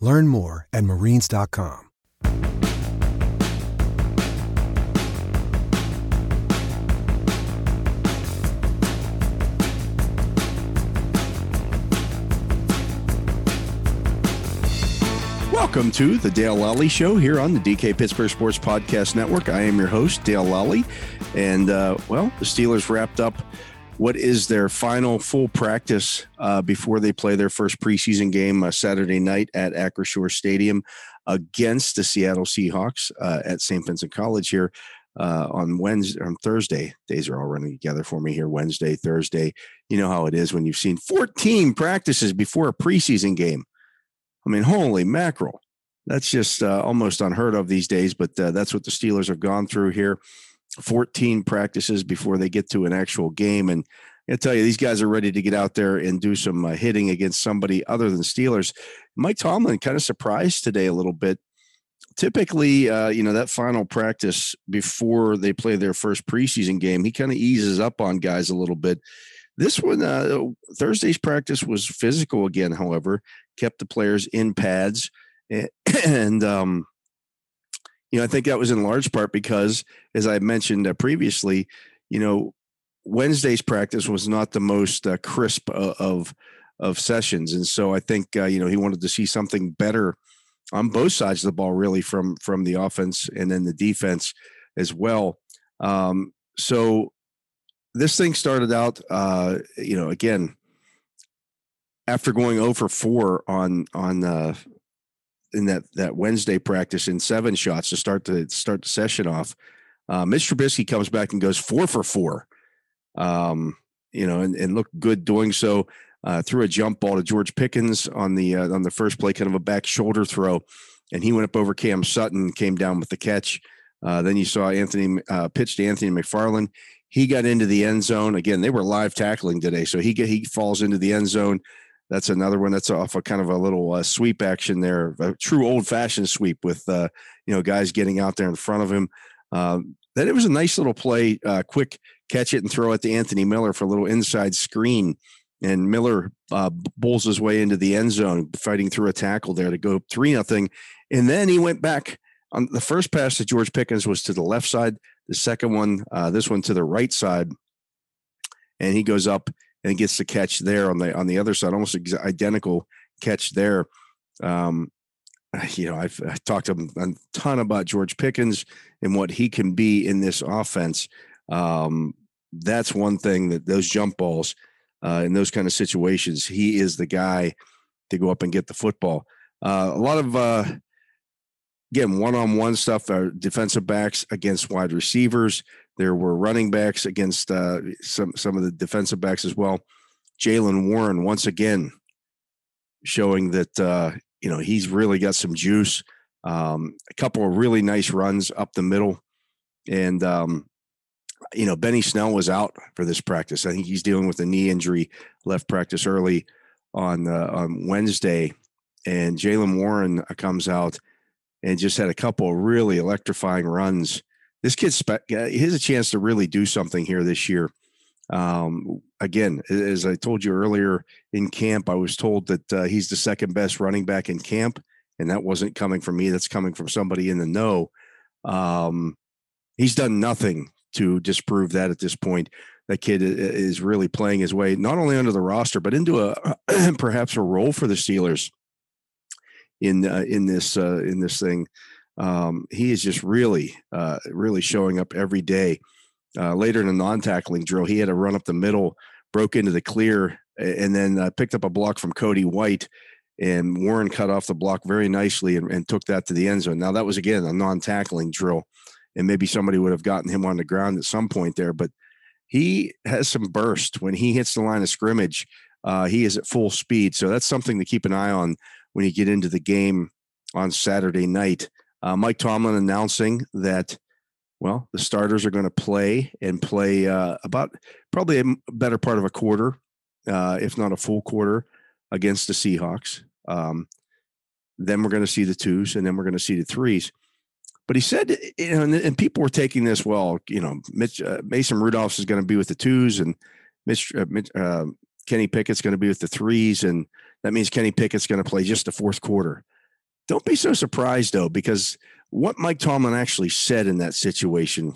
Learn more at marines.com. Welcome to the Dale Lolley Show here on the DK Pittsburgh Sports Podcast Network. I am your host, Dale Lolley. And, uh, well, the Steelers wrapped up what is their final full practice uh, before they play their first preseason game uh, Saturday night at Acrisure Stadium against the Seattle Seahawks uh, at St. Vincent College here uh, on Wednesday, on Thursday. Days are all running together for me here. Wednesday, Thursday. You know how it is when you've seen 14 practices before a preseason game. I mean, holy mackerel. That's just uh, almost unheard of these days, but uh, that's what the Steelers have gone through here. 14 practices before they get to an actual game. And I tell you, these guys are ready to get out there and do some uh, hitting against somebody other than Steelers. Mike Tomlin kind of surprised today a little bit. Typically, uh, you know, that final practice before they play their first preseason game, he kind of eases up on guys a little bit. This one, uh, Thursday's practice was physical again, however, kept the players in pads. And, and um, you know, I think that was in large part because, as I mentioned uh, previously, you know, Wednesday's practice was not the most uh, crisp uh, of of sessions, and so I think uh, you know he wanted to see something better on both sides of the ball, really from from the offense and then the defense as well. Um, so this thing started out, uh, you know, again after going over 4 on on uh, in that that Wednesday practice in seven shots to start the start the session off. Uh, Mitch Trubisky comes back and goes four for four, um, you know, and, and looked good doing so. Uh, threw a jump ball to George Pickens on the uh, on the first play, kind of a back shoulder throw, and he went up over Cam Sutton, came down with the catch. Uh, then you saw Anthony uh, to Anthony McFarland. He got into the end zone again. They were live tackling today, so he he falls into the end zone. That's another one that's off a kind of a little uh, sweep action there, a true old fashioned sweep with uh, you know guys getting out there in front of him. Um, then it was a nice little play, uh, quick catch it and throw it to Anthony Miller for a little inside screen, and Miller uh, bowls his way into the end zone, fighting through a tackle there to go three nothing, and then he went back on the first pass to George Pickens was to the left side. The second one, uh, this one to the right side, and he goes up and gets the catch there on the on the other side, almost identical catch there. Um, you know, I've, I've talked a ton about George Pickens and what he can be in this offense. Um, that's one thing that those jump balls uh, in those kind of situations, he is the guy to go up and get the football. Uh, a lot of uh, again one-on-one stuff. Our defensive backs against wide receivers. There were running backs against uh, some some of the defensive backs as well. Jaylen Warren once again showing that uh, you know he's really got some juice. Um, a couple of really nice runs up the middle, and um, you know Benny Snell was out for this practice. I think he's dealing with a knee injury. Left practice early on uh, on Wednesday, and Jaylen Warren comes out and just had a couple of really electrifying runs this kid's spe- has a chance to really do something here this year. Um, again, as I told you earlier in camp, I was told that uh, he's the second best running back in camp, and that wasn't coming from me. That's coming from somebody in the know. Um, he's done nothing to disprove that at this point. That kid is really playing his way not only under the roster, but into a perhaps a role for the Steelers in uh, in this uh, in this thing. Um, he is just really, uh, really showing up every day. Uh, later in a non-tackling drill, he had a run up the middle, broke into the clear, and then uh, picked up a block from Cody White. And Warren cut off the block very nicely and, and took that to the end zone. Now that was again a non-tackling drill, and maybe somebody would have gotten him on the ground at some point there, but he has some burst when he hits the line of scrimmage. Uh, he is at full speed, so that's something to keep an eye on when you get into the game on Saturday night. Uh, Mike Tomlin announcing that, well, the starters are going to play and play uh, about probably a better part of a quarter, uh, if not a full quarter, against the Seahawks. Um, then we're going to see the twos, and then we're going to see the threes. But he said, you know, and, and people were taking this well. You know, Mitch, uh, Mason Rudolph is going to be with the twos, and Mitch, uh, Mitch uh, Kenny Pickett's going to be with the threes, and that means Kenny Pickett's going to play just the fourth quarter. Don't be so surprised though, because what Mike Tomlin actually said in that situation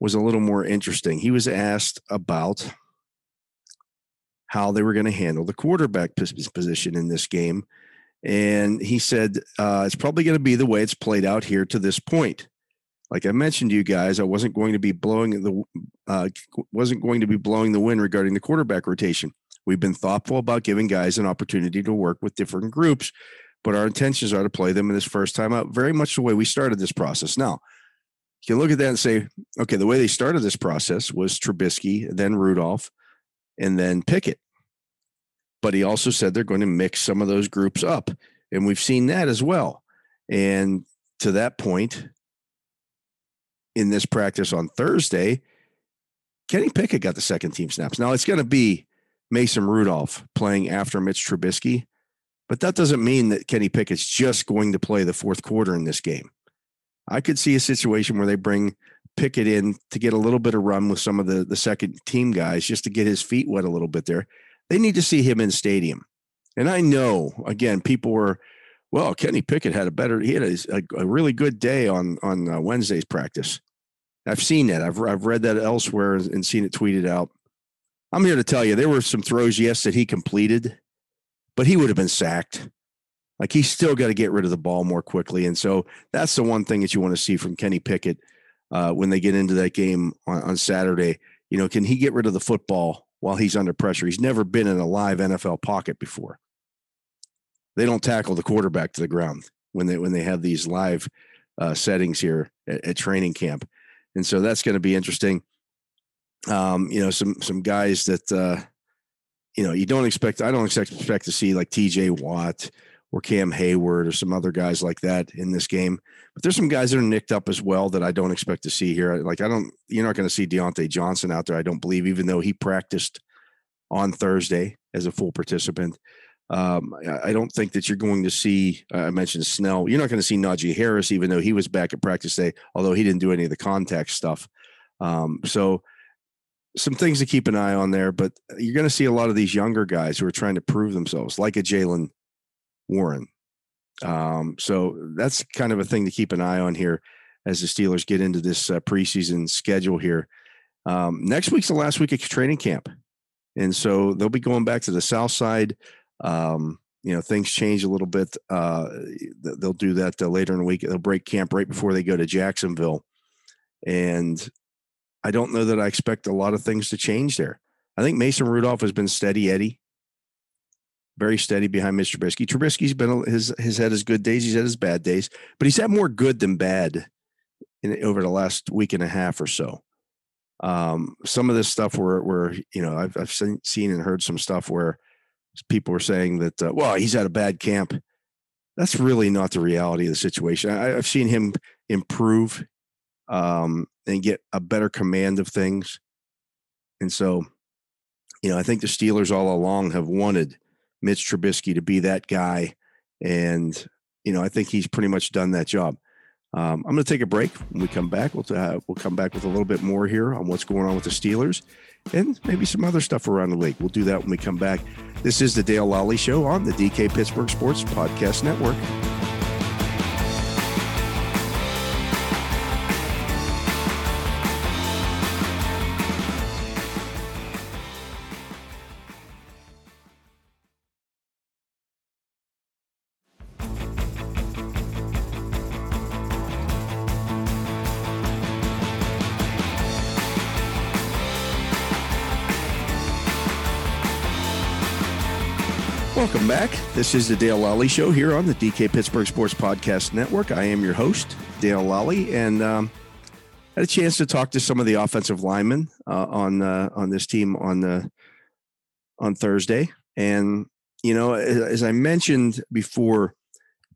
was a little more interesting. He was asked about how they were going to handle the quarterback position in this game. And he said, uh, it's probably going to be the way it's played out here to this point. Like I mentioned to you guys, I wasn't going to be blowing the uh, wasn't going to be blowing the wind regarding the quarterback rotation. We've been thoughtful about giving guys an opportunity to work with different groups, but our intentions are to play them in this first time out, very much the way we started this process. Now, you can look at that and say, okay, the way they started this process was Trubisky, then Rudolph, and then Pickett. But he also said they're going to mix some of those groups up. And we've seen that as well. And to that point, in this practice on Thursday, Kenny Pickett got the second team snaps. Now it's going to be Mason Rudolph playing after Mitch Trubisky. But that doesn't mean that Kenny Pickett's just going to play the fourth quarter in this game. I could see a situation where they bring Pickett in to get a little bit of run with some of the, the second team guys just to get his feet wet a little bit there. They need to see him in stadium. And I know, again, people were, well, Kenny Pickett had a better, he had a, a really good day on, on uh, Wednesday's practice. I've seen that. I've, I've read that elsewhere and seen it tweeted out. I'm here to tell you there were some throws, yes, that he completed, but he would have been sacked. Like he's still got to get rid of the ball more quickly. And so that's the one thing that you want to see from Kenny Pickett uh, when they get into that game on, on Saturday. You know, can he get rid of the football while he's under pressure? He's never been in a live NFL pocket before. They don't tackle the quarterback to the ground when they when they have these live uh, settings here at, at training camp, and so that's going to be interesting um, you know, some some guys that uh, you know you don't expect. I don't expect expect to see like T.J. Watt or Cam Heyward or some other guys like that in this game. But there's some guys that are nicked up as well that I don't expect to see here. Like I don't, you're not going to see Diontae Johnson out there. I don't believe, even though he practiced on Thursday as a full participant. Um, I don't think that you're going to see. Uh, I mentioned Snell. You're not going to see Najee Harris, even though he was back at practice day, although he didn't do any of the contact stuff. Um, so some things to keep an eye on there, but you're going to see a lot of these younger guys who are trying to prove themselves, like a Jaylen Warren. Um, so that's kind of a thing to keep an eye on here as the Steelers get into this uh, preseason schedule here. Um, next week's the last week of training camp, and so they'll be going back to the South Side. Um, you know, things change a little bit. Uh, they'll do that uh, later in the week. They'll break camp right before they go to Jacksonville, and I don't know that I expect a lot of things to change there. I think Mason Rudolph has been steady Eddie, very steady behind Mr. Trubisky. Trubisky's been his his had his good days, he's had his bad days, but he's had more good than bad in, over the last week and a half or so. Um, some of this stuff where where you know I've I've seen, seen and heard some stuff where people were saying that uh, well he's had a bad camp. That's really not the reality of the situation. I, I've seen him improve um, and get a better command of things. And so, you know, I think the Steelers all along have wanted Mitch Trubisky to be that guy. And, you know, I think he's pretty much done that job. Um, I'm going to take a break. When we come back, we'll, uh, we'll come back with a little bit more here on what's going on with the Steelers and maybe some other stuff around the league. We'll do that when we come back. This is the Dale Lolley Show on the DK Pittsburgh Sports Podcast Network. Welcome back. This is the Dale Lolley Show here on the DK Pittsburgh Sports Podcast Network. I am your host, Dale Lolley, and um, had a chance to talk to some of the offensive linemen uh, on uh, on this team on the on Thursday. And you know, as I mentioned before,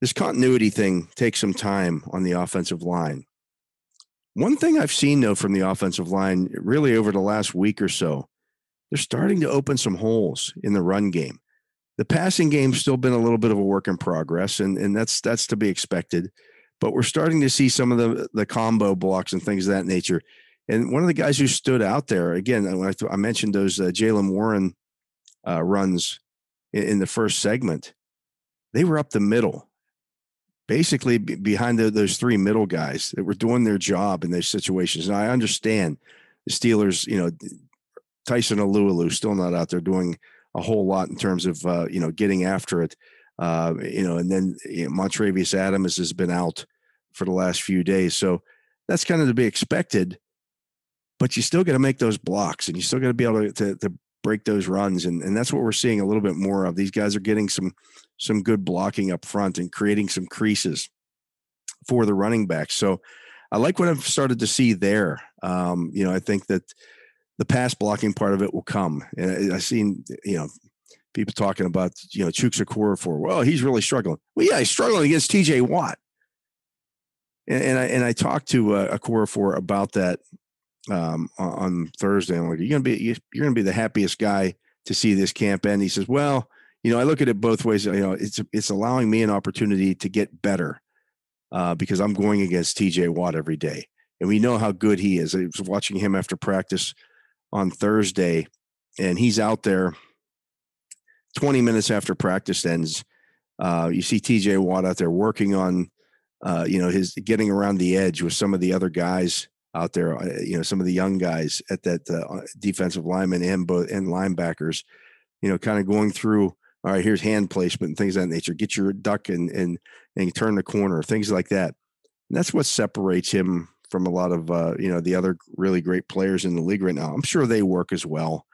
this continuity thing takes some time on the offensive line. One thing I've seen though from the offensive line, really over the last week or so, they're starting to open some holes in the run game the passing game's still been a little bit of a work in progress, and and that's that's to be expected. But we're starting to see some of the the combo blocks and things of that nature. And one of the guys who stood out there again, when I, th- I mentioned those uh, Jaylen Warren uh, runs in, in, the first segment, they were up the middle, basically b- behind the, those three middle guys that were doing their job in those situations. And I understand the Steelers, you know, Tyson Alualu still not out there doing a whole lot in terms of uh, you know getting after it. Uh, you know, and then you know, Montravius Adams has been out for the last few days, so that's kind of to be expected. But you still got to make those blocks, and you still got to be able to, to, to break those runs, and and that's what we're seeing a little bit more of. These guys are getting some some good blocking up front and creating some creases for the running backs. So I like what I've started to see there. Um, you know, I think that the pass blocking part of it will come. And I've seen, you know, people talking about, you know, Chooks Chuks Okorafor. Well, he's really struggling. Well, yeah, he's struggling against TJ Watt. And, and I and I talked to uh, Okorafor about that um, on Thursday. I'm like, you're gonna be you're gonna be the happiest guy to see this camp end. He says, well, you know, I look at it both ways. You know, it's it's allowing me an opportunity to get better uh, because I'm going against TJ Watt every day, and we know how good he is. I was watching him after practice on Thursday, and he's out there 20 minutes after practice ends. Uh, you see TJ Watt out there working on, uh, you know, his getting around the edge with some of the other guys out there. Uh, you know, some of the young guys at that uh, defensive lineman and both and linebackers. You know, kind of going through. All right, here's hand placement and things of that nature. Get your duck and and and turn the corner, things like that. And that's what separates him from a lot of uh, you know the other really great players in the league right now. I'm sure they work as well,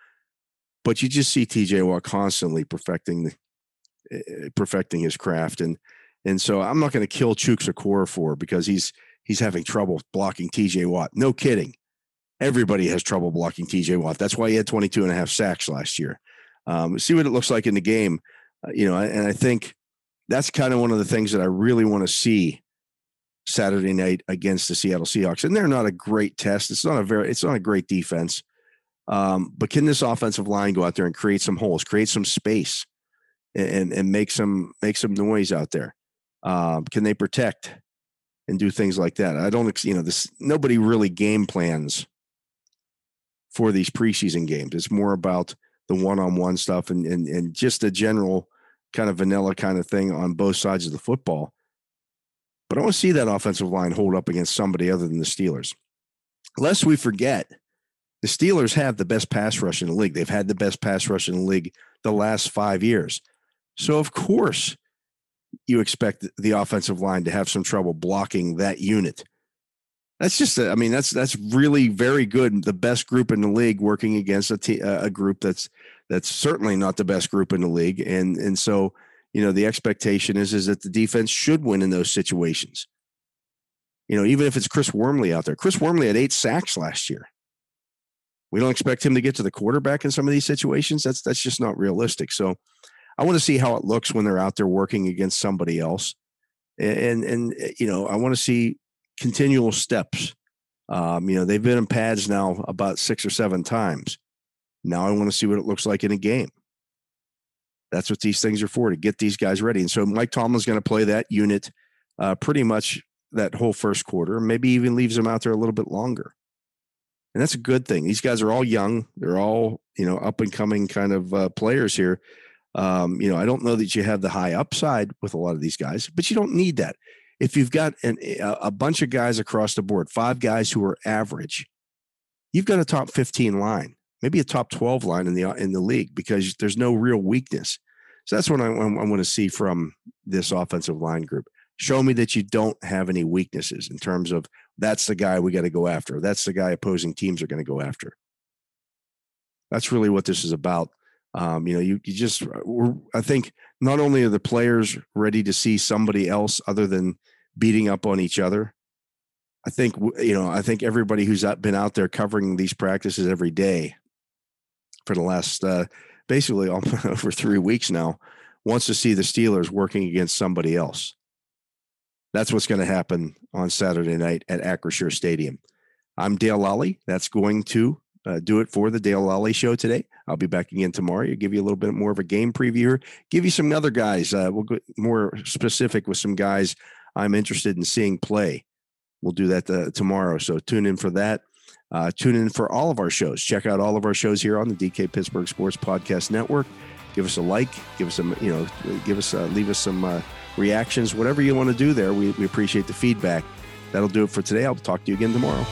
but you just see TJ Watt constantly perfecting the uh, perfecting his craft, and and so I'm not going to kill Chuks Okorafor because he's he's having trouble blocking TJ Watt. No kidding. Everybody has trouble blocking TJ Watt. That's why he had 22 and a half sacks last year. Um, see what it looks like in the game, uh, you know, and I think that's kind of one of the things that I really want to see Saturday night against the Seattle Seahawks, and they're not a great test. It's not a very, it's not a great defense. Um, but can this offensive line go out there and create some holes, create some space, and and make some make some noise out there? Um, can they protect and do things like that? I don't, you know, this nobody really game plans for these preseason games. It's more about the one-on-one stuff and and and just a general kind of vanilla kind of thing on both sides of the football. But I want to see that offensive line hold up against somebody other than the Steelers. Lest we forget, the Steelers have the best pass rush in the league. They've had the best pass rush in the league the last five years. So, of course, you expect the offensive line to have some trouble blocking that unit. That's just, I mean, that's that's really very good. The best group in the league working against a, t- a group that's that's certainly not the best group in the league, and and so you know the expectation is is that the defense should win in those situations. You know, even if it's Chris Wormley out there. Chris Wormley had eight sacks last year. We don't expect him to get to the quarterback in some of these situations. That's that's just not realistic. So I want to see how it looks when they're out there working against somebody else. And and, eh, you know, I want to see continual steps. Um, you know, they've been in pads now about six or seven times. Now I want to see what it looks like in a game. That's what these things are for to get these guys ready. And so Mike Tomlin's going to play that unit uh, pretty much that whole first quarter, maybe even leaves them out there a little bit longer. And that's a good thing. These guys are all young. They're all, you know, up and coming kind of uh, players here. Um, you know, I don't know that you have the high upside with a lot of these guys, but you don't need that. If you've got an, a bunch of guys across the board, five guys who are average, you've got a top 15 line maybe a top 12 line in the in the league because there's no real weakness. So that's what I, I, I want to see from this offensive line group. Show me that you don't have any weaknesses in terms of that's the guy we got to go after. That's the guy opposing teams are going to go after. That's really what this is about. Um, you know, you, you just, I think not only are the players ready to see somebody else other than beating up on each other, I think, you know, I think everybody who's been out there covering these practices every day for the last uh, basically over three weeks now wants to see the Steelers working against somebody else. That's what's going to happen on Saturday night at Acrisure Stadium. I'm Dale Lolley. That's going to uh, do it for the Dale Lolley Show today. I'll be back again tomorrow. I'll give you a little bit more of a game preview. Give you some other guys. Uh, we'll get more specific with some guys I'm interested in seeing play. We'll do that uh, tomorrow. So tune in for that. Uh, tune in for all of our shows. Check out all of our shows here on the DK Pittsburgh Sports Podcast Network. Give us a like. Give us some, you know, give us, uh, leave us some uh, reactions, whatever you want to do there. We, we appreciate the feedback. That'll do it for today. I'll talk to you again tomorrow.